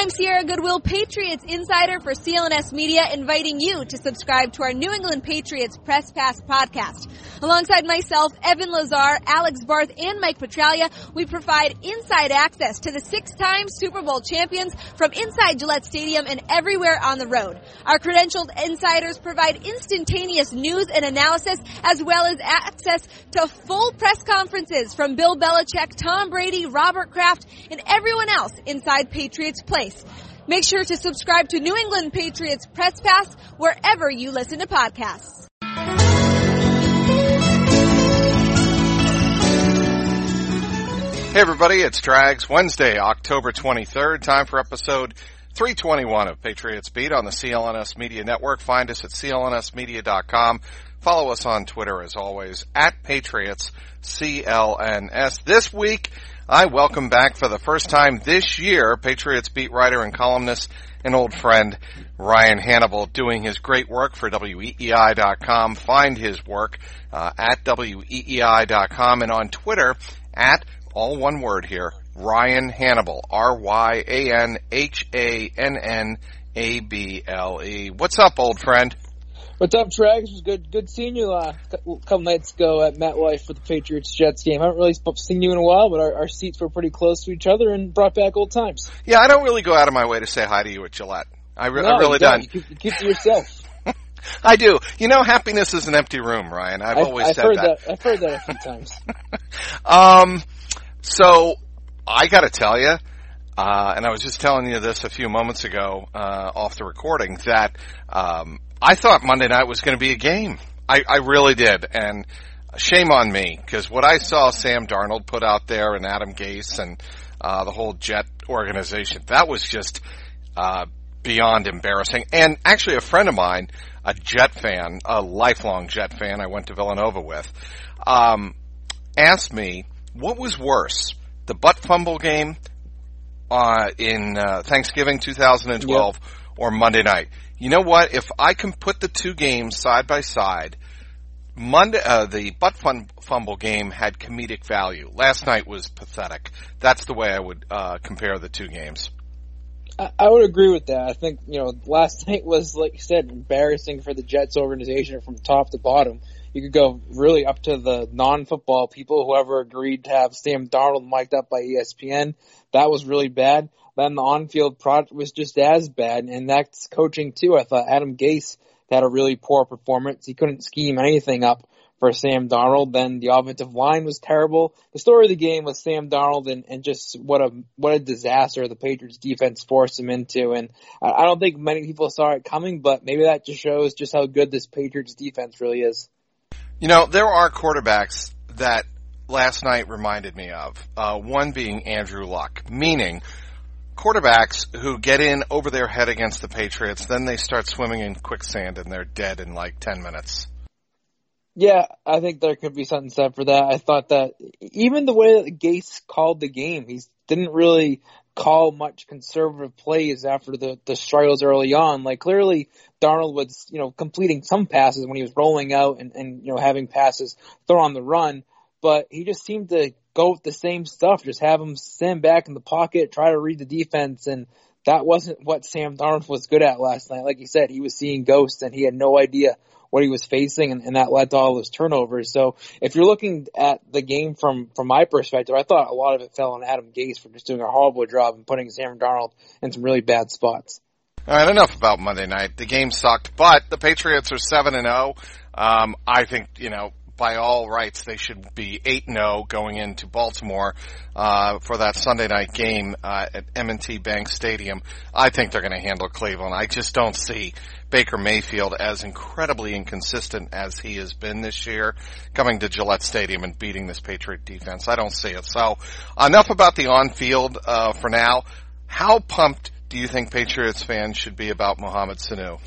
I'm Sierra Goodwill, Patriots insider for CLNS Media, inviting you to subscribe to our New England Patriots Press Pass podcast. Alongside myself, Evan Lazar, Alex Barth, and Mike Petraglia, we provide inside access to the six-time Super Bowl champions from inside Gillette Stadium and everywhere on the road. Our credentialed insiders provide instantaneous news and analysis, as well as access to full press conferences from Bill Belichick, Tom Brady, Robert Kraft, and everyone else inside Patriots Place. Make sure to subscribe to New England Patriots Press Pass wherever you listen to podcasts. Hey everybody, it's Trags Wednesday, October 23rd. Time for episode 321 of Patriots Beat on the CLNS Media Network. Find us at clnsmedia.com. Follow us on Twitter as always at Patriots CLNS. This week, I welcome back for the first time this year Patriots beat writer and columnist and old friend Ryan Hannable doing his great work for WEEI.com. Find his work uh, at WEEI.com and on Twitter at all one word here, Ryan Hannable, R-Y-A-N-H-A-N-N-A-B-L-E. What's up, old friend? What's up, Trags? It was good, good seeing you uh, a couple nights ago at MetLife for the Patriots Jets game. I haven't really seen you in a while, but our, our, seats were pretty close to each other and brought back old times. Yeah, I don't really go out of my way to say hi to you at Gillette. I, re- no, I really you don't. You keep, you keep to yourself. I do. You know, happiness is an empty room, Ryan. I've, I've always I've said that. that. I've heard that a few times. um, so I got to tell you, uh, and I was just telling you this a few moments ago uh, off the recording that um, I thought Monday night was going to be a game. I, I really did, and shame on me because what I saw Sam Darnold put out there and Adam Gase and uh, the whole Jet organization that was just uh, beyond embarrassing. And actually, a friend of mine, a Jet fan, a lifelong Jet fan, I went to Villanova with, um, asked me what was worse, the butt fumble game uh, in uh, Thanksgiving 2012 Yep. or Monday night. You know what? If I can put the two games side by side, Monday uh, the butt fum- fumble game had comedic value. Last night was pathetic. That's the way I would uh, compare the two games. I, I would agree with that. I think you know last night was like you said embarrassing for the Jets organization from top to bottom. You could go really up to the non-football people, whoever agreed to have Sam Darnold mic'd up by ESPN. That was really bad. Then the on-field product was just as bad, and that's coaching too. I thought Adam Gase had a really poor performance. He couldn't scheme anything up for Sam Darnold. Then the offensive line was terrible. The story of the game was Sam Darnold and, and just what a what a disaster the Patriots defense forced him into. And I I don't think many people saw it coming, but maybe that just shows just how good this Patriots defense really is. You know, there are quarterbacks that last night reminded me of. Uh, one being Andrew Luck, meaning quarterbacks who get in over their head against the Patriots, then they start swimming in quicksand and they're dead in like 10 minutes. Yeah, I think there could be something said for that. I thought that even the way that Gase called the game, he didn't really call much conservative plays after the, the struggles early on. Like clearly Darnold was, you know, completing some passes when he was rolling out and, and, you know, having passes thrown on the run, but he just seemed to go with the same stuff, just have him stand back in the pocket, try to read the defense and that wasn't what Sam Darnold was good at last night. Like you said, he was seeing ghosts and he had no idea what he was facing and, and that led to all those turnovers. So if you're looking at the game from, from my perspective, I thought a lot of it fell on Adam Gase for just doing a horrible job and putting Sam Darnold in some really bad spots. All right, enough about Monday night. The game sucked, but the Patriots are 7 and 0. Um, I think, you know, by all rights, they should be 8 0 going into Baltimore uh, for that Sunday night game uh, at M&T Bank Stadium. I think they're going to handle Cleveland. I just don't see Baker Mayfield as incredibly inconsistent as he has been this year, coming to Gillette Stadium and beating this Patriot defense. I don't see it. So, enough about the on-field uh, for now. How pumped do you think Patriots fans should be about Mohamed Sanu?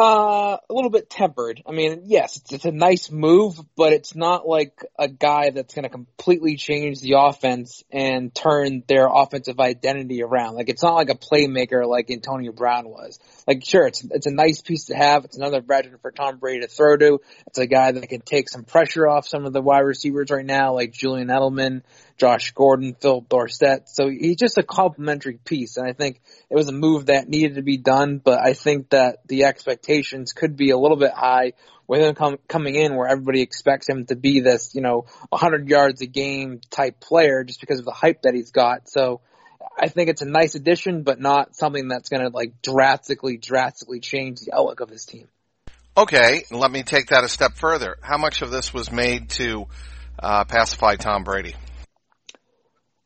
Uh, a little bit tempered. I mean, yes, it's, it's a nice move, but it's not like a guy that's going to completely change the offense and turn their offensive identity around. Like, it's not like a playmaker like Antonio Brown was. Like, sure, it's it's a nice piece to have. It's another veteran for Tom Brady to throw to. It's a guy that can take some pressure off some of the wide receivers right now, like Julian Edelman, Josh Gordon, Phillip Dorsett. So he's just a complementary piece. And I think it was a move that needed to be done, but I think that the expectations could be a little bit high with him com- coming in where everybody expects him to be this, you know, 100 yards a game type player just because of the hype that he's got. So I think it's a nice addition, but not something that's going to like drastically, drastically change the outlook of his team. Okay, let me take that a step further. How much of this was made to uh, pacify Tom Brady?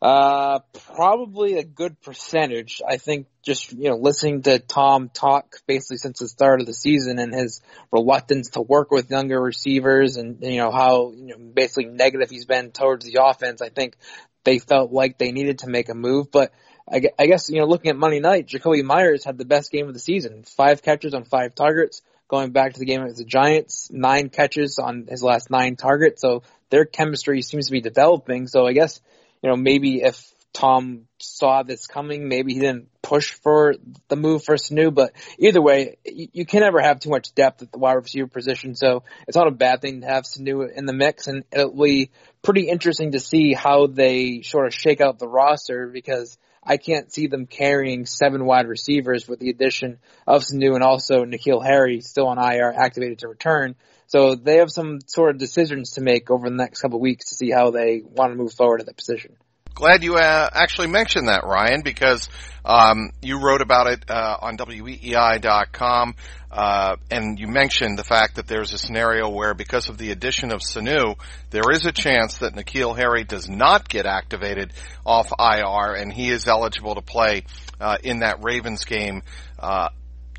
Uh, probably a good percentage. I think just, you know, listening to Tom talk basically since the start of the season and his reluctance to work with younger receivers and, you know, how, you know, basically negative he's been towards the offense. I think they felt like they needed to make a move, but I, guess, you know, looking at Monday night, Jakobi Meyers had the best game of the season. Five catches on five targets. Going back to the game against the Giants, nine catches on his last nine targets. So their chemistry seems to be developing. So I guess you know, maybe if Tom saw this coming, maybe he didn't push for the move for Sanu, but either way, you, you can never have too much depth at the wide receiver position, so it's not a bad thing to have Sanu in the mix, and it'll be pretty interesting to see how they sort of shake out the roster because I can't see them carrying seven wide receivers with the addition of Sanu and also N'Keal Harry still on IR activated to return. So they have some sort of decisions to make over the next couple of weeks to see how they want to move forward at that position. Glad you uh, actually mentioned that, Ryan, because um, you wrote about it uh, on weei.com, uh, and you mentioned the fact that there's a scenario where, because of the addition of Sanu, there is a chance that N'Keal Harry does not get activated off IR, and he is eligible to play uh, in that Ravens game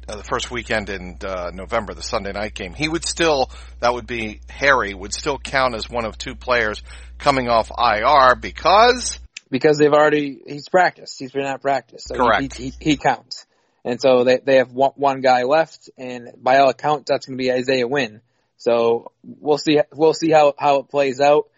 uh, the first weekend in uh, November, the Sunday night game, he would still, that would be Harry, would still count as one of two players coming off IR because? Because they've already, he's practiced. He's been at practice. So Correct. He, he, he, counts. And so they, they have one, one guy left, and by all accounts, that's going to be Isaiah Wynn. So we'll see, we'll see how, how it plays out.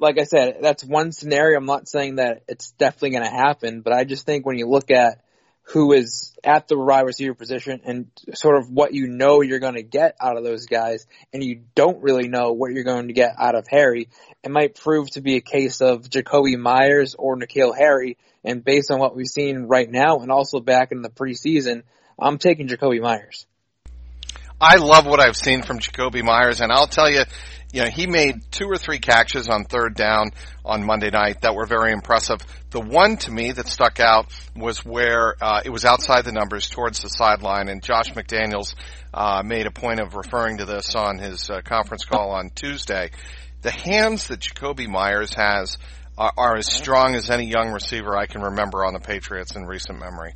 Like I said, that's one scenario. I'm not saying that it's definitely going to happen, but I just think when you look at who is at the wide receiver position and sort of what you know you're going to get out of those guys and you don't really know what you're going to get out of Harry, it might prove to be a case of Jakobi Meyers or N'Keal Harry. And based on what we've seen right now and also back in the preseason, I'm taking Jakobi Meyers. I love what I've seen from Jakobi Meyers, and I'll tell you, you know, he made two or three catches on third down on Monday night that were very impressive. The one to me that stuck out was where uh, it was outside the numbers towards the sideline, and Josh McDaniels uh, made a point of referring to this on his uh, conference call on Tuesday. The hands that Jakobi Meyers has are, are as strong as any young receiver I can remember on the Patriots in recent memory.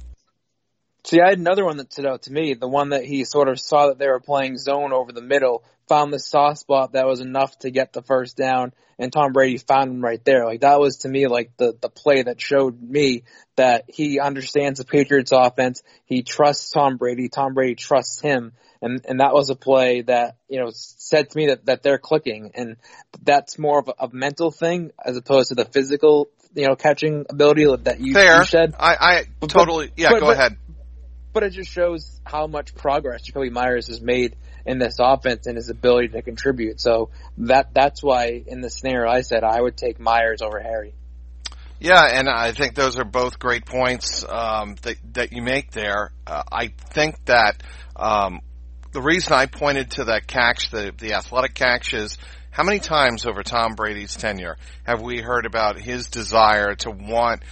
See, I had another one that stood out to me. The one that he sort of saw that they were playing zone over the middle, found the soft spot that was enough to get the first down, and Tom Brady found him right there. Like that was to me like the the play that showed me that he understands the Patriots offense. He trusts Tom Brady. Tom Brady trusts him. And and that was a play that you know said to me that that they're clicking, and that's more of a, a mental thing as opposed to the physical you know catching ability that you, Fair. you said. I, I totally yeah. But, go but, ahead but it just shows how much progress Jakobi Meyers has made in this offense and his ability to contribute. So that that's why in the scenario I said I would take Meyers over Harry. Yeah, and I think those are both great points um, that that you make there. Uh, I think that um, the reason I pointed to that catch, the the athletic catch, is how many times over Tom Brady's tenure have we heard about his desire to want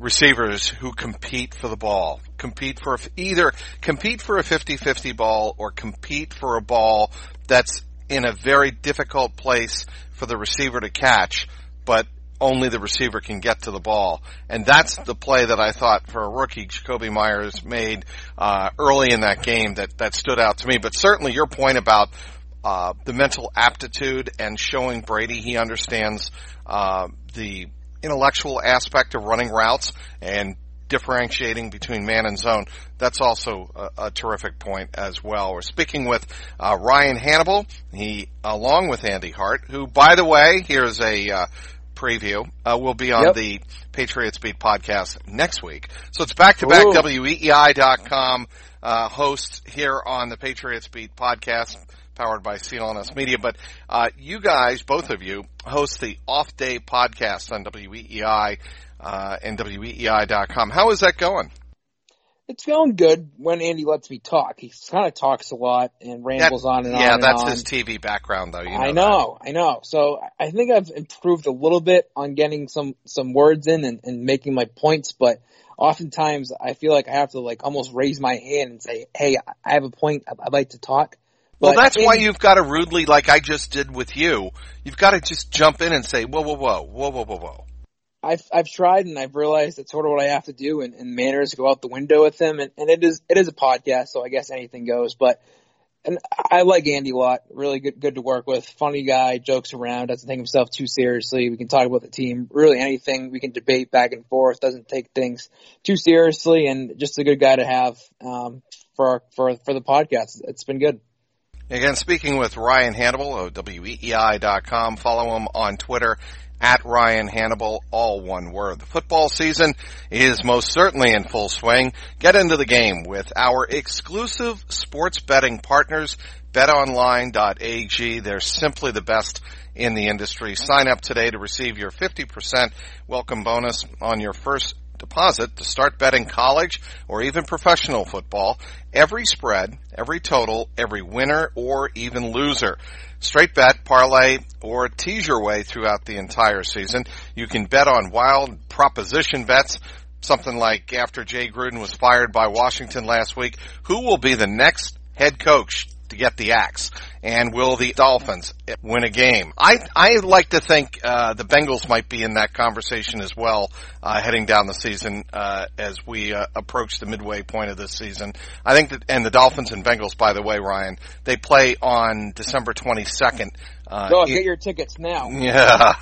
receivers who compete for the ball, compete for either compete for a 50-50 ball or compete for a ball that's in a very difficult place for the receiver to catch, but only the receiver can get to the ball. And that's the play that I thought for a rookie, Jakobi Meyers made uh, early in that game that, that stood out to me. But certainly your point about uh, the mental aptitude and showing Brady he understands uh, the intellectual aspect of running routes and differentiating between man and zone. That's also a, a terrific point as well. We're speaking with uh, Ryan Hannable, he along with Andy Hart, who, by the way, here's a uh, preview, uh, will be on Yep. the Patriots Beat podcast next week. So it's back to back. WEEI.com uh, hosts here on the Patriots Beat podcast. Powered by CLNS Media. But uh, you guys, both of you, host the Off Day podcast on WEEI uh, and WEEI.com. How is that going? It's going good when Andy lets me talk. He kind of talks a lot and rambles That- on and on. yeah, that's on. his TV background, though. You know I know, I know. So I think I've improved a little bit on getting some some words in and, and making my points, but oftentimes I feel like I have to like almost raise my hand and say, "Hey, I have a point. I'd like to talk." Well, But that's why you've got to rudely, like I just did with you, you've got to just jump in and say, whoa, whoa, whoa, whoa, whoa, whoa, whoa. I've I've tried and I've realized that's sort of what I have to do, and, and manners go out the window with him. And, and it is it is a podcast, so I guess anything goes. But and I like Andy a lot. Really good good to work with. Funny guy, jokes around, doesn't take himself too seriously. We can talk about the team, really anything. We can debate back and forth. Doesn't take things too seriously, and just a good guy to have um, for our, for for the podcast. It's been good. Again, speaking with Ryan Hannable of WEEI.com. Follow him on Twitter at Ryan Hannable, all one word. The football season is most certainly in full swing. Get into the game with our exclusive sports betting partners, betonline.ag. They're simply the best in the industry. Sign up today to receive your 50% welcome bonus on your first deposit to start betting college or even professional football. Every spread, every total, every winner or even loser. Straight bet, parlay, or tease your way throughout the entire season. You can bet on wild proposition bets, something like after Jay Gruden was fired by Washington last week, who will be the next head coach to get the axe? And will the Dolphins win a game? I I like to think uh, the Bengals might be in that conversation as well, uh, heading down the season uh, as we uh, approach the midway point of this season. I think that, and the Dolphins and Bengals, by the way, Ryan, they play on December twenty second. Uh, Go get your tickets now. yeah.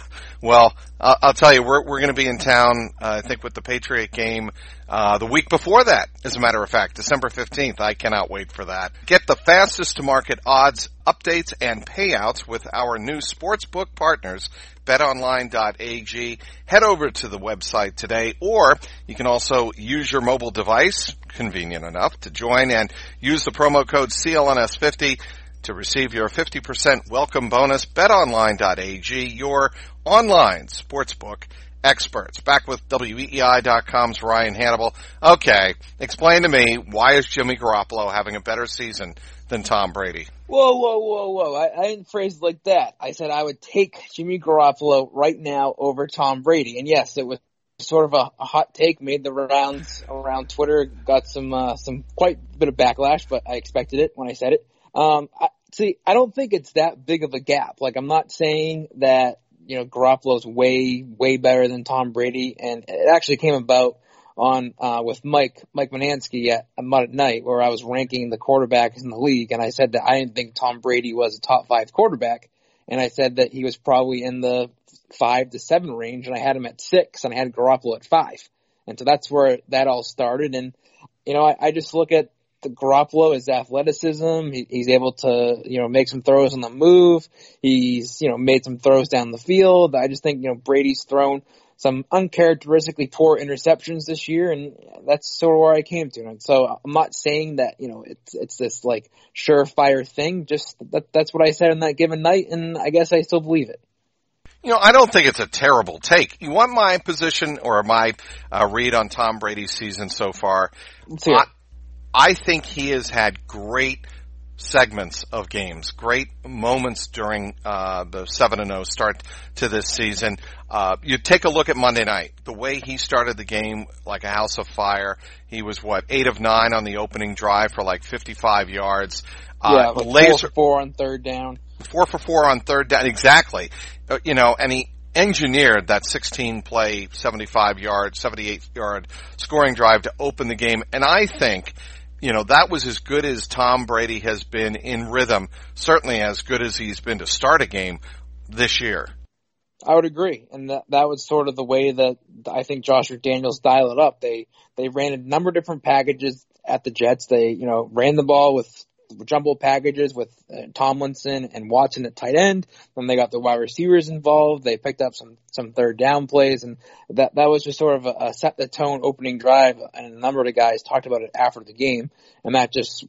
Well, I'll, I'll tell you, we're we're going to be in town. Uh, I think with the Patriot game uh, the week before that. As a matter of fact, December fifteenth. I cannot wait for that. Get the fastest to market odds, updates, and payouts with our new sportsbook partners. BetOnline.ag. Head over to the website today, or you can also use your mobile device, convenient enough, to join and use the promo code CLNS50 to receive your 50% welcome bonus. BetOnline.ag, your online sportsbook experts. Back with WEEI.com's Ryan Hannable. Okay, explain to me why is Jimmy Garoppolo having a better season than Tom Brady? Whoa, whoa, whoa, whoa. I, I didn't phrase it like that. I said I would take Jimmy Garoppolo right now over Tom Brady. And yes, it was sort of a, a hot take, made the rounds around Twitter, got some, uh, some quite a bit of backlash, but I expected it when I said it. Um, I, see, I don't think it's that big of a gap. Like, I'm not saying that, you know, Garoppolo's way, way better than Tom Brady. And it actually came about on uh, with Mike Mike Mutnansky at Mut at Night, where I was ranking the quarterbacks in the league, and I said that I didn't think Tom Brady was a top five quarterback, and I said that he was probably in the five to seven range, and I had him at six, and I had Garoppolo at five, and so that's where that all started. And you know, I, I just look at the Garoppolo, his athleticism, he, he's able to you know make some throws on the move. He's you know made some throws down the field. I just think you know Brady's thrown some uncharacteristically poor interceptions this year, and that's sort of where I came to. And so I'm not saying that you know it's it's this like surefire thing. Just that that's what I said on that given night, and I guess I still believe it. You know, I don't think it's a terrible take. You want my position or my uh, read on Tom Brady's season so far? Let's hear. I, I think he has had great segments of games, great moments during uh, the seven and zero start to this season. Uh, you take a look at Monday night, the way he started the game like a house of fire. He was what eight of nine on the opening drive for like fifty five yards. yeah, Uh, like laser four, for four on third down. four for four on third down. Exactly. Uh, you know, and he engineered that 16 play, 75 yard, 78 yard scoring drive to open the game. And I think, you know, that was as good as Tom Brady has been in rhythm, certainly as good as he's been to start a game this year. I would agree, and that that was sort of the way that I think Josh McDaniels dialed it up. They they ran a number of different packages at the Jets. They you know ran the ball with jumbo packages with uh, Tomlinson and Watson at tight end. Then they got the wide receivers involved. They picked up some some third down plays, and that that was just sort of a, a set the tone opening drive. And a number of the guys talked about it after the game, and that just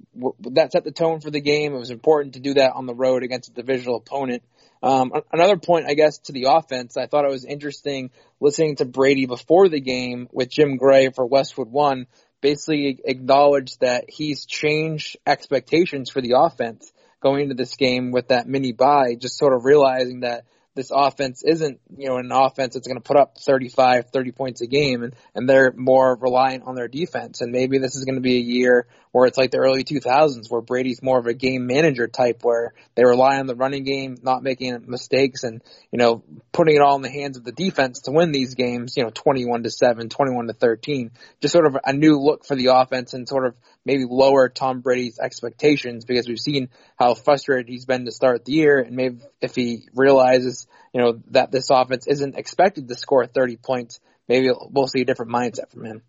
that set the tone for the game. It was important to do that on the road against a divisional opponent. Um, another point, I guess, to the offense, I thought it was interesting listening to Brady before the game with Jim Gray for Westwood One basically acknowledged that he's changed expectations for the offense going into this game with that mini bye, just sort of realizing that this offense isn't, you know, an offense that's going to put up 35, 30 points a game and, and they're more reliant on their defense. And maybe this is going to be a year where it's like the early 2000s where Brady's more of a game manager type where they rely on the running game, not making mistakes and, you know, putting it all in the hands of the defense to win these games, you know, 21 to 7, 21 to 13. Just sort of a new look for the offense and sort of maybe lower Tom Brady's expectations because we've seen how frustrated he's been to start the year and maybe if he realizes, you know, that this offense isn't expected to score 30 points, maybe we'll see a different mindset from him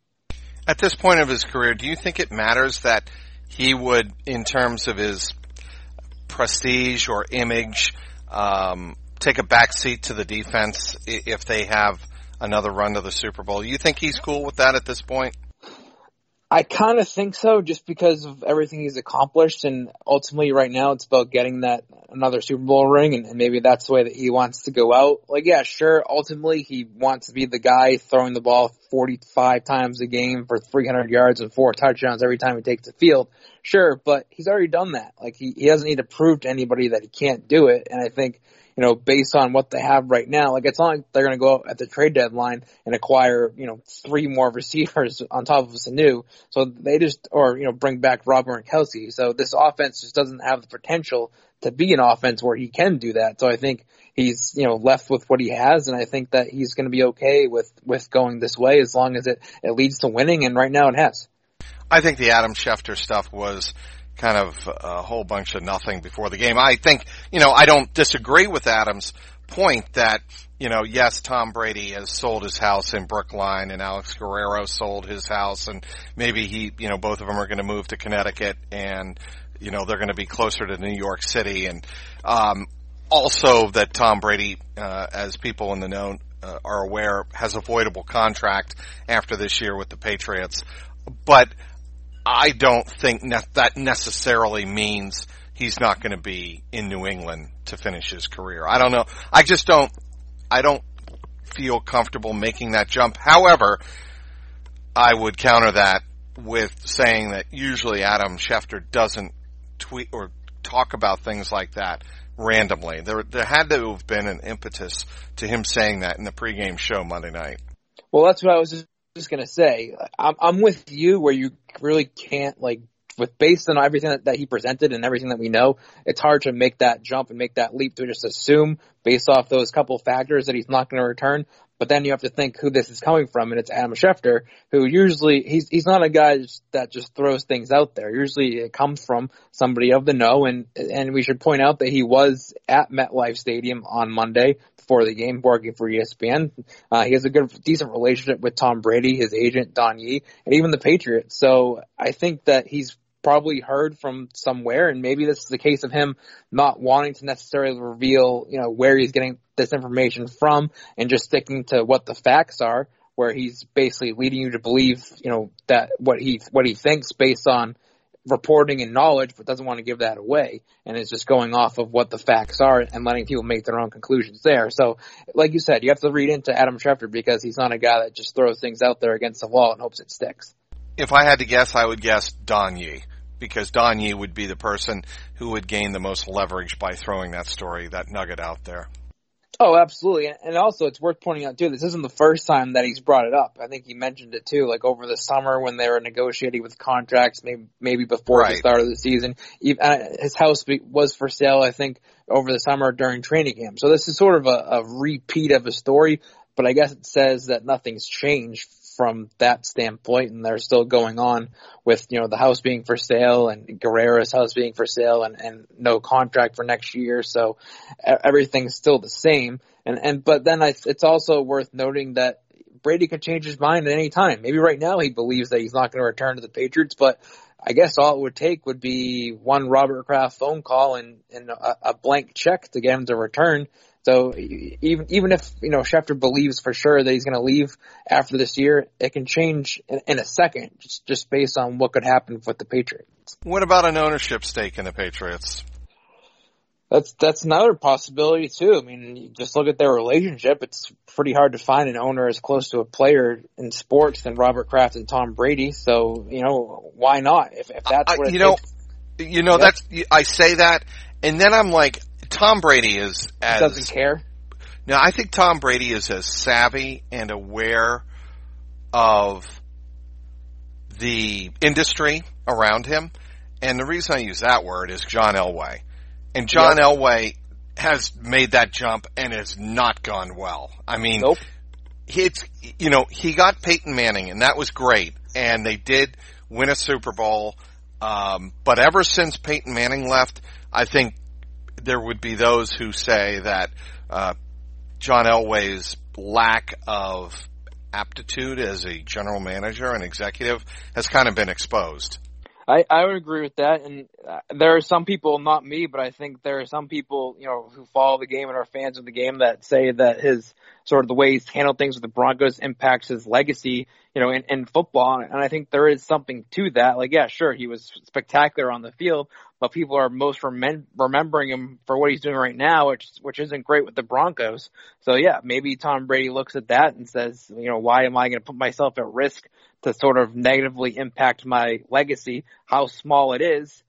at this point of his career, do you think it matters that he would, in terms of his prestige or image, um, take a back seat to the defense if they have another run to the Super Bowl? You think he's cool with that at this point? I kind of think so, just because of everything he's accomplished, and ultimately, right now, it's about getting that another Super Bowl ring, and, and, maybe that's the way that he wants to go out. Like, yeah, sure, ultimately, he wants to be the guy throwing the ball 45 times a game for 300 yards and four touchdowns every time he takes the field. Sure, but he's already done that. Like, he, he doesn't need to prove to anybody that he can't do it, and I think you know, based on what they have right now. Like it's not like they're going to go out at the trade deadline and acquire, you know, three more receivers on top of Sanu. So they just, or, you know, bring back Robert and Kelsey. So this offense just doesn't have the potential to be an offense where he can do that. So I think he's, you know, left with what he has. And I think that he's going to be okay with, with going this way as long as it, it leads to winning. And right now it has. I think the Adam Schefter stuff was kind of a whole bunch of nothing before the game. I think, you know, I don't disagree with Adam's point that, you know, yes, Tom Brady has sold his house in Brookline and Alex Guerrero sold his house and maybe he, you know, both of them are going to move to Connecticut and, you know, they're going to be closer to New York City and, um, also that Tom Brady, uh, as people in the know uh, are aware, has a voidable contract after this year with the Patriots. But I don't think that necessarily means he's not going to be in New England to finish his career. I don't know. I just don't, I don't feel comfortable making that jump. However, I would counter that with saying that usually Adam Schefter doesn't tweet or talk about things like that randomly. There, there had to have been an impetus to him saying that in the pregame show Monday night. Well, that's what I was just gonna say. I'm, I'm with you where you really can't like with based on everything that, that, he presented and everything that we know, it's hard to make that jump and make that leap to just assume based off those couple factors that he's not going to return. But then you have to think who this is coming from, and it's Adam Schefter, who usually he's he's not a guy that just throws things out there. Usually it comes from somebody of the know, and and we should point out that he was at MetLife Stadium on Monday before the game, working for ESPN. Uh, he has a good, decent relationship with Tom Brady, his agent Don Yee, and even the Patriots. So I think that he's probably heard from somewhere, and maybe this is the case of him not wanting to necessarily reveal, you know, where he's getting this information from, and just sticking to what the facts are, where he's basically leading you to believe, you know, that what he what he thinks based on reporting and knowledge, but doesn't want to give that away, and is just going off of what the facts are and letting people make their own conclusions there. So, like you said, you have to read into Adam Schefter because he's not a guy that just throws things out there against the wall and hopes it sticks. If I had to guess, I would guess Don Yee because Don Yee would be the person who would gain the most leverage by throwing that story, that nugget out there. Oh, absolutely. And also it's worth pointing out too, this isn't the first time that he's brought it up. I think he mentioned it too, like over the summer when they were negotiating with contracts, maybe, maybe before right. the start of the season. Uh, his house was for sale, I think, over the summer during training camp. So this is sort of a, a repeat of a story, but I guess it says that nothing's changed from that standpoint, and they're still going on with you know the house being for sale and Guerrero's house being for sale and and no contract for next year, so everything's still the same. And and but then I, it's also worth noting that Brady could change his mind at any time. Maybe right now he believes that he's not going to return to the Patriots, but I guess all it would take would be one Robert Kraft phone call and, and a, a blank check to get him to return. So even even if you know Schefter believes for sure that he's going to leave after this year, it can change in, in, a second, just just based on what could happen with the Patriots. What about an ownership stake in the Patriots? That's that's another possibility too. I mean, just look at their relationship. It's pretty hard to find an owner as close to a player in sports than Robert Kraft and Tom Brady. So you know, why not? If, if that's what you know, takes, you know yep. that's I say that, and then I'm like, Tom Brady is as doesn't care. Now I think Tom Brady is as savvy and aware of the industry around him, and the reason I use that word is John Elway and John yep. Elway has made that jump and has not gone well. I mean, nope. it's, you know, he got Peyton Manning and that was great. And they did win a Super Bowl. Um, but ever since Peyton Manning left, I think there would be those who say that, uh, John Elway's lack of aptitude as a general manager and executive has kind of been exposed. I, I would agree with that, and uh, there are some people, not me, but I think there are some people, you know, who follow the game and are fans of the game that say that his sort of the way he's handled things with the Broncos impacts his legacy, you know, in, in football. And I think there is something to that. Like, yeah, sure, he was spectacular on the field, but people are most remem- remembering him for what he's doing right now, which which isn't great with the Broncos. So yeah, maybe Tom Brady looks at that and says, you know, why am I going to put myself at risk to sort of negatively impact my legacy, how small it is,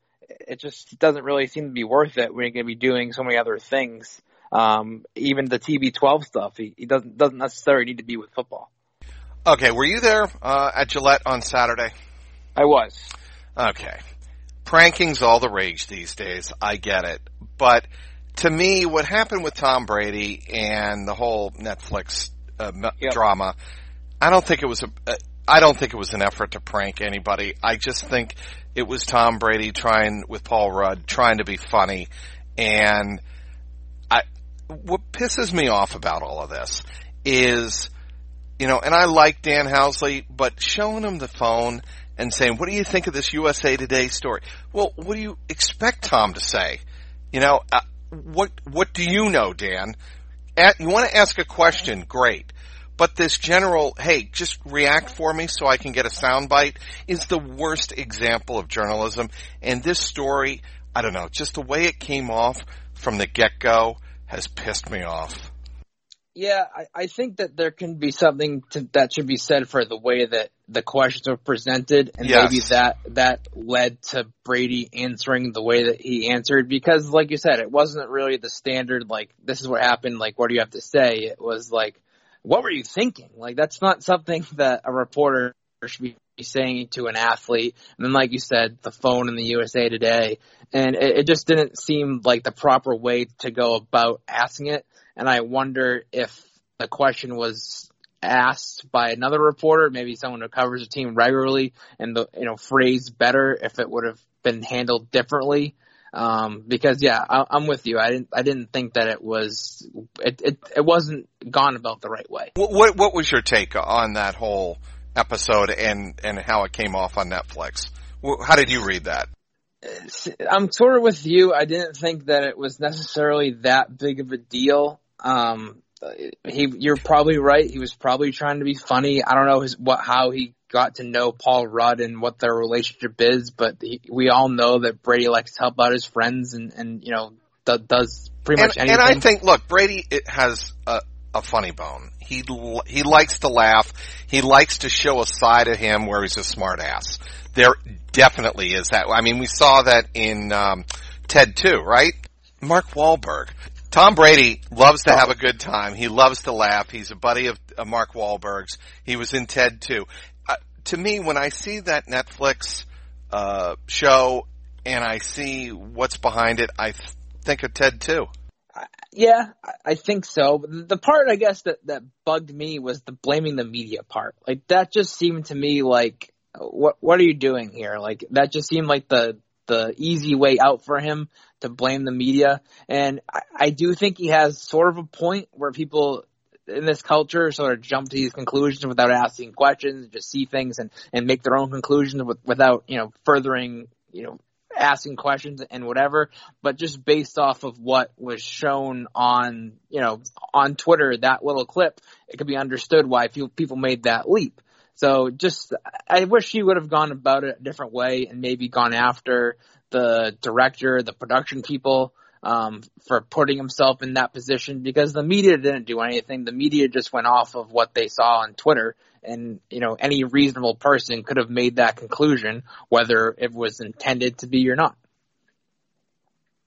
it just doesn't really seem to be worth it when you're going to be doing so many other things. Um, even the TB12 stuff, he, he, doesn't doesn't necessarily need to be with football. Okay, were you there uh, at Gillette on Saturday? I was. Okay, pranking's all the rage these days. I get it, but to me, what happened with Tom Brady and the whole Netflix uh, yep. drama, I don't think it was a, I don't think it was an effort to prank anybody. I just think it was Tom Brady trying with Paul Rudd, trying to be funny. And what pisses me off about all of this is, you know, and I like Dan Housley, but showing him the phone and saying, what do you think of this USA Today story? Well, what do you expect Tom to say? You know, uh, what, what do you know, Dan? At, you want to ask a question? Great. But this general, hey, just react for me so I can get a soundbite is the worst example of journalism. And this story, I don't know, just the way it came off from the get go has pissed me off. Yeah, I, I think that there can be something to, that should be said for the way that the questions were presented, and yes. maybe that that led to Brady answering the way that he answered. Because, like you said, it wasn't really the standard like this is what happened. Like, what do you have to say? It was like what were you thinking? Like that's not something that a reporter should be saying to an athlete. And then, like you said, the phone in the USA Today, and it, it just didn't seem like the proper way to go about asking it. And I wonder if the question was asked by another reporter, maybe someone who covers the team regularly, and the you know phrased better if it would have been handled differently. Um, because yeah, I, am with you. I didn't, I didn't think that it was, it, it, it wasn't gone about the right way. What, what, what was your take on that whole episode and, and how it came off on Netflix? How did you read that? I'm sort of with you. I didn't think that it was necessarily that big of a deal. Um, he, you're probably right. He was probably trying to be funny. I don't know his, what, how he got to know Paul Rudd and what their relationship is, but he, we all know that Brady likes to help out his friends and, and you know, th- does pretty much and, anything. And I think, look, Brady it has a, a funny bone. He, he likes to laugh. He likes to show a side of him where he's a smart ass. There definitely is that. I mean, we saw that in, um, Ted 2, right? Mark Wahlberg. Tom Brady loves to have a good time. He loves to laugh. He's a buddy of, of Mark Wahlberg's. He was in Ted 2 to me, when I see that Netflix uh, show and I see what's behind it, I th- think of Ted 2. Yeah, I think so. The part I guess that that bugged me was the blaming the media part. Like that just seemed to me like what what are you doing here? Like that just seemed like the the easy way out for him to blame the media. And I, I do think he has sort of a point where people in this culture sort of jump to these conclusions without asking questions, just see things and, and make their own conclusions with, without, you know, furthering, you know, asking questions and whatever, but just based off of what was shown on, you know, on Twitter, that little clip, it could be understood why people made that leap. So just, I wish he would have gone about it a different way and maybe gone after the director, the production people, um, for putting himself in that position because the media didn't do anything. The media just went off of what they saw on Twitter and, you know, any reasonable person could have made that conclusion, whether it was intended to be or not.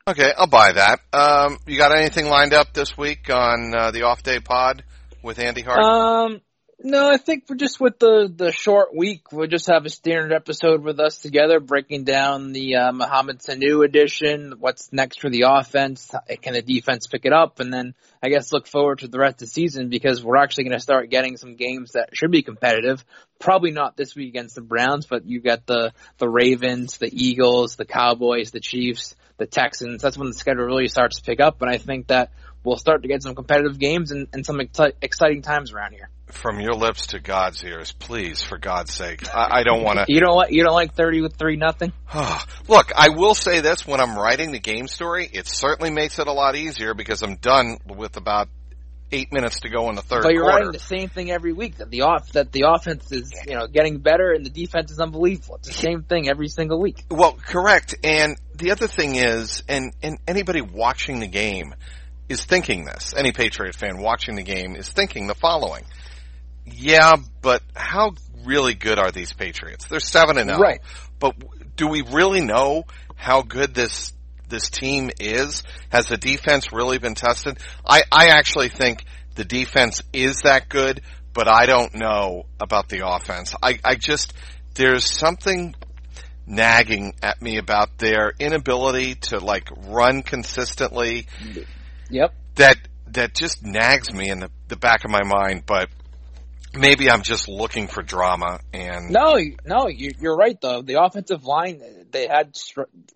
Okay, I'll buy that. Um, you got anything lined up this week on uh, the off day pod with Andy Hart? Um, no, I think we're just with the the short week. We'll just have a standard episode with us together, breaking down the uh, Mohamed Sanu edition. What's next for the offense? Can the defense pick it up? And then I guess look forward to the rest of the season because we're actually going to start getting some games that should be competitive. Probably not this week against the Browns, but you got the the Ravens, the Eagles, the Cowboys, the Chiefs, the Texans. That's when the schedule really starts to pick up, and I think that we'll start to get some competitive games and, and some exciting times around here from your lips to God's ears, please, for God's sake. I, I don't want to. you don't like you don't like thirty with three nothing. Look, I will say this: when I'm writing the game story, it certainly makes it a lot easier because I'm done with about eight minutes to go in the third. But you're quarter. writing the same thing every week. That the off that the offense is you know getting better and the defense is unbelievable. It's the same thing every single week. Well, correct. And the other thing is, and and anybody watching the game is thinking this. Any Patriot fan watching the game is thinking the following yeah, but how really good are these Patriots? They're seven and zero. Oh. Right. But do we really know how good this this team is? Has the defense really been tested? I I actually think the defense is that good, but I don't know about the offense. I I just there's something nagging at me about their inability to like run consistently. Yep. That that just nags me in the, the back of my mind, but maybe I'm just looking for drama and no, no, you're right though. The offensive line they had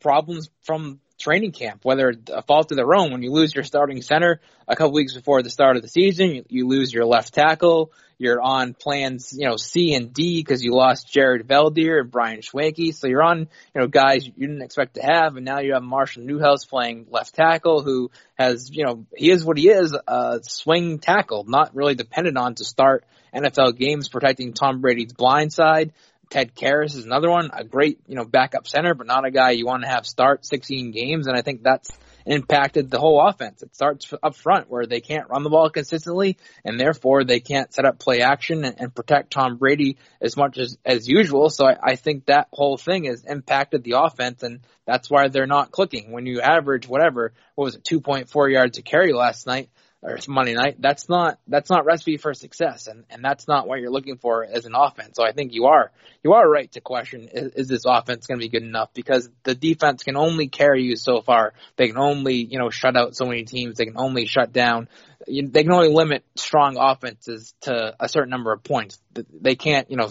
problems from training camp, whether a fault of their own. When you lose your starting center a couple weeks before the start of the season, you, you lose your left tackle. You're on plans, you know, C and D because you lost Jared Veldheer and Brian Schwenke. So you're on, you know, guys you didn't expect to have, and now you have Marshall Newhouse playing left tackle, who has, you know, he is what he is, a swing tackle, not really dependent on to start NFL games protecting Tom Brady's blind side. Ted Karras is another one, a great, you know, backup center, but not a guy you want to have start 16 games. And I think that's impacted the whole offense. It starts up front where they can't run the ball consistently and therefore they can't set up play action and, and protect Tom Brady as much as, as usual. So I, I think that whole thing has impacted the offense and that's why they're not clicking. When you average whatever, what was it, 2.4 yards a carry last night, or Monday night, that's not that's not recipe for success, and and that's not what you're looking for as an offense. So I think you are you are right to question is, is this offense going to be good enough because the defense can only carry you so far. They can only you know shut out so many teams. They can only shut down. They can only limit strong offenses to a certain number of points. They can't you know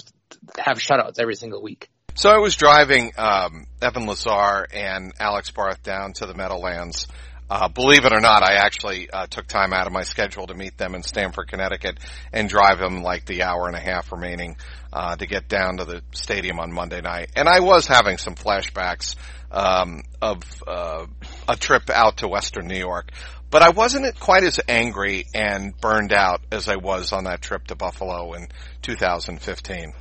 have shutouts every single week. So I was driving um, Evan Lazar and Alex Barth down to the Meadowlands uh, believe it or not, I actually uh, took time out of my schedule to meet them in Stamford, Connecticut, and drive them like the hour and a half remaining uh, to get down to the stadium on Monday night. And I was having some flashbacks um, of uh, a trip out to Western New York, but I wasn't quite as angry and burned out as I was on that trip to Buffalo in 2015.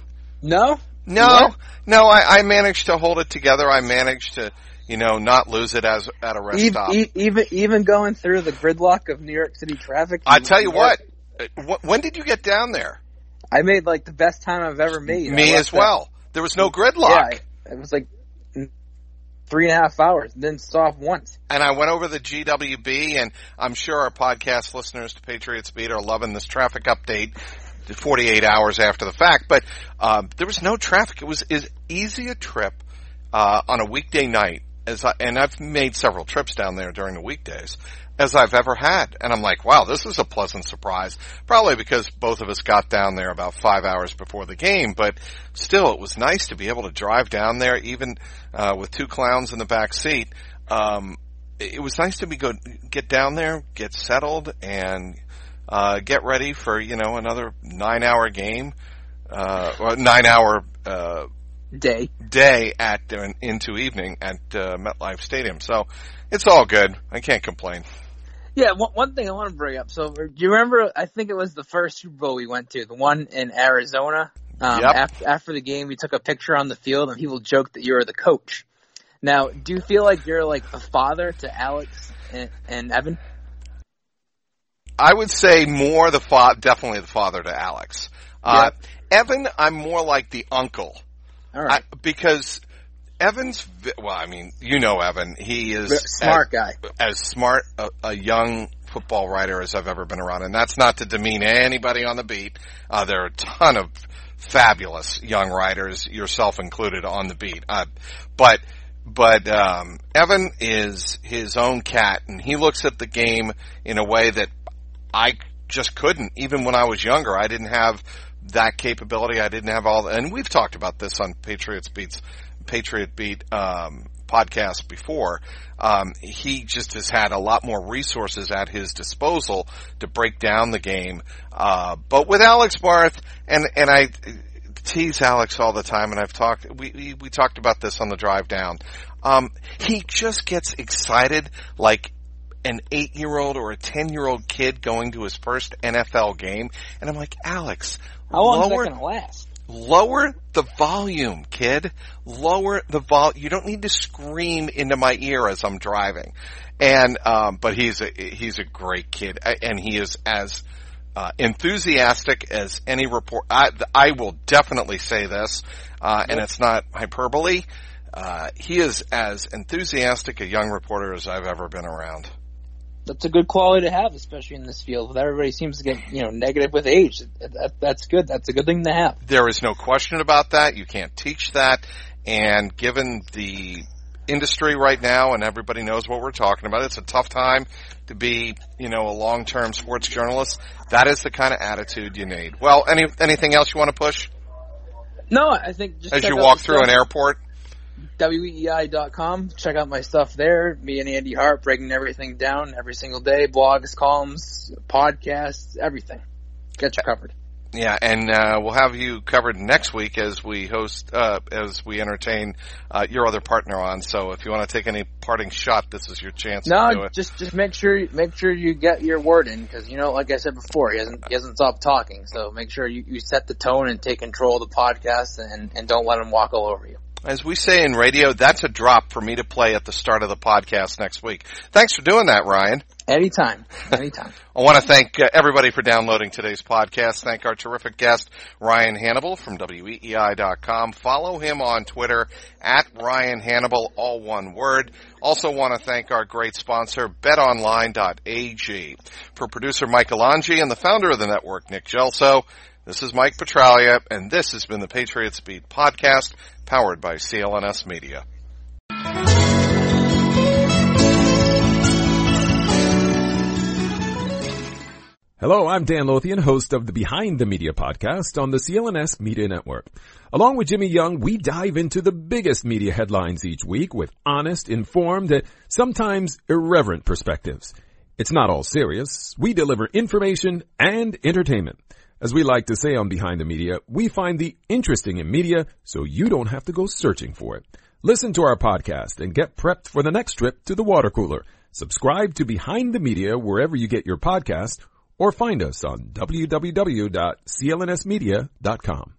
No, no, no. I, I managed to hold it together. I managed to you know, not lose it as at a rest even, stop. Even even going through the gridlock of New York City traffic. I tell you what, when did you get down there? I made like the best time I've ever made. Me as well. That. There was no gridlock. Yeah, it was like three and a half hours. Didn't stop once. And I went over the GWB, and I'm sure our podcast listeners to Patriots Beat are loving this traffic update. 48 hours after the fact, but um, there was no traffic. It was as easy a trip uh, on a weekday night as I, and I've made several trips down there during the weekdays as I've ever had. And I'm like, wow, this is a pleasant surprise. Probably because both of us got down there about five hours before the game, but still it was nice to be able to drive down there even, uh, with two clowns in the back seat. Um, it was nice to be go, get down there, get settled and, uh, get ready for you know another nine hour game, uh, or nine hour uh, Day. day at into evening at uh, MetLife Stadium. So it's all good. I can't complain. Yeah, one, one thing I want to bring up. So, do you remember? I think it was the first Super Bowl we went to, the one in Arizona. Um, Yep. after, after the game, we took a picture on the field, and people joked that you were the coach. Now, do you feel like you're like a father to Alex and, and Evan? I would say more the fa- definitely the father to Alex. Uh, Evan, I'm more like the uncle. All right, I, because Evan's, well, I mean, you know Evan. He is smart guy. as, as smart a, a young football writer as I've ever been around. And that's not to demean anybody on the beat. Uh, there are a ton of fabulous young writers, yourself included, on the beat. Uh, but, but, um, Evan is his own cat and he looks at the game in a way that I just couldn't. Even when I was younger, I didn't have that capability. I didn't have all, and we've talked about this on Patriots Beats, Patriot Beat, um, podcast before. Um, he just has had a lot more resources at his disposal to break down the game. Uh, but with Alex Barth, and, and I tease Alex all the time, and I've talked, we, we, we talked about this on the drive down. Um, he just gets excited like an eight year old or a ten year old kid going to his first NFL game. And I'm like, Alex, How long is that lower, going to last? lower the volume, kid. Lower the vol. You don't need to scream into my ear as I'm driving. And, um, but he's a, he's a great kid and he is as, uh, enthusiastic as any report. I, I will definitely say this, uh, and it's not hyperbole. Uh, he is as enthusiastic a young reporter as I've ever been around. That's a good quality to have, especially in this field. With everybody seems to get you know negative with age. That, that, that's good. That's a good thing to have. There is no question about that. You can't teach that. And given the industry right now and everybody knows what we're talking about, it's a tough time to be, you know, a long-term sports journalist. That is the kind of attitude you need. Well, any, anything else you want to push No, I think just as check you out walk the through an airport? weei.com. Check out my stuff there. Me and Andy Hart breaking everything down every single day. Blogs, columns, podcasts, everything. Get you covered. Yeah, and uh, we'll have you covered next week as we host, uh, as we entertain uh, your other partner on. So if you want to take any parting shot, this is your chance to do No, it. just just make sure make sure you get your word in because you know, like I said before, he hasn't he hasn't stopped talking. So make sure you, you set the tone and take control of the podcast and and don't let him walk all over you. As we say in radio, that's a drop for me to play at the start of the podcast next week. Thanks for doing that, Ryan. Anytime, anytime. I want to thank uh, everybody for downloading today's podcast. Thank our terrific guest, Ryan Hannable from WEEI.com. Follow him on Twitter at Ryan Hannable, all one word. Also want to thank our great sponsor, betonline.ag. For producer Michael Angi and the founder of the network, Nick Gelso, this is Mike Petraglia, and this has been the Patriots Beat podcast, powered by CLNS Media. Hello, I'm Dan Lothian, host of the Behind the Media podcast on the CLNS Media Network. Along with Jimmy Young, we dive into the biggest media headlines each week with honest, informed, and sometimes irreverent perspectives. It's not all serious. We deliver information and entertainment. As we like to say on Behind the Media, we find the interesting in media so you don't have to go searching for it. Listen to our podcast and get prepped for the next trip to the water cooler. Subscribe to Behind the Media wherever you get your podcast or find us on www.clnsmedia.com.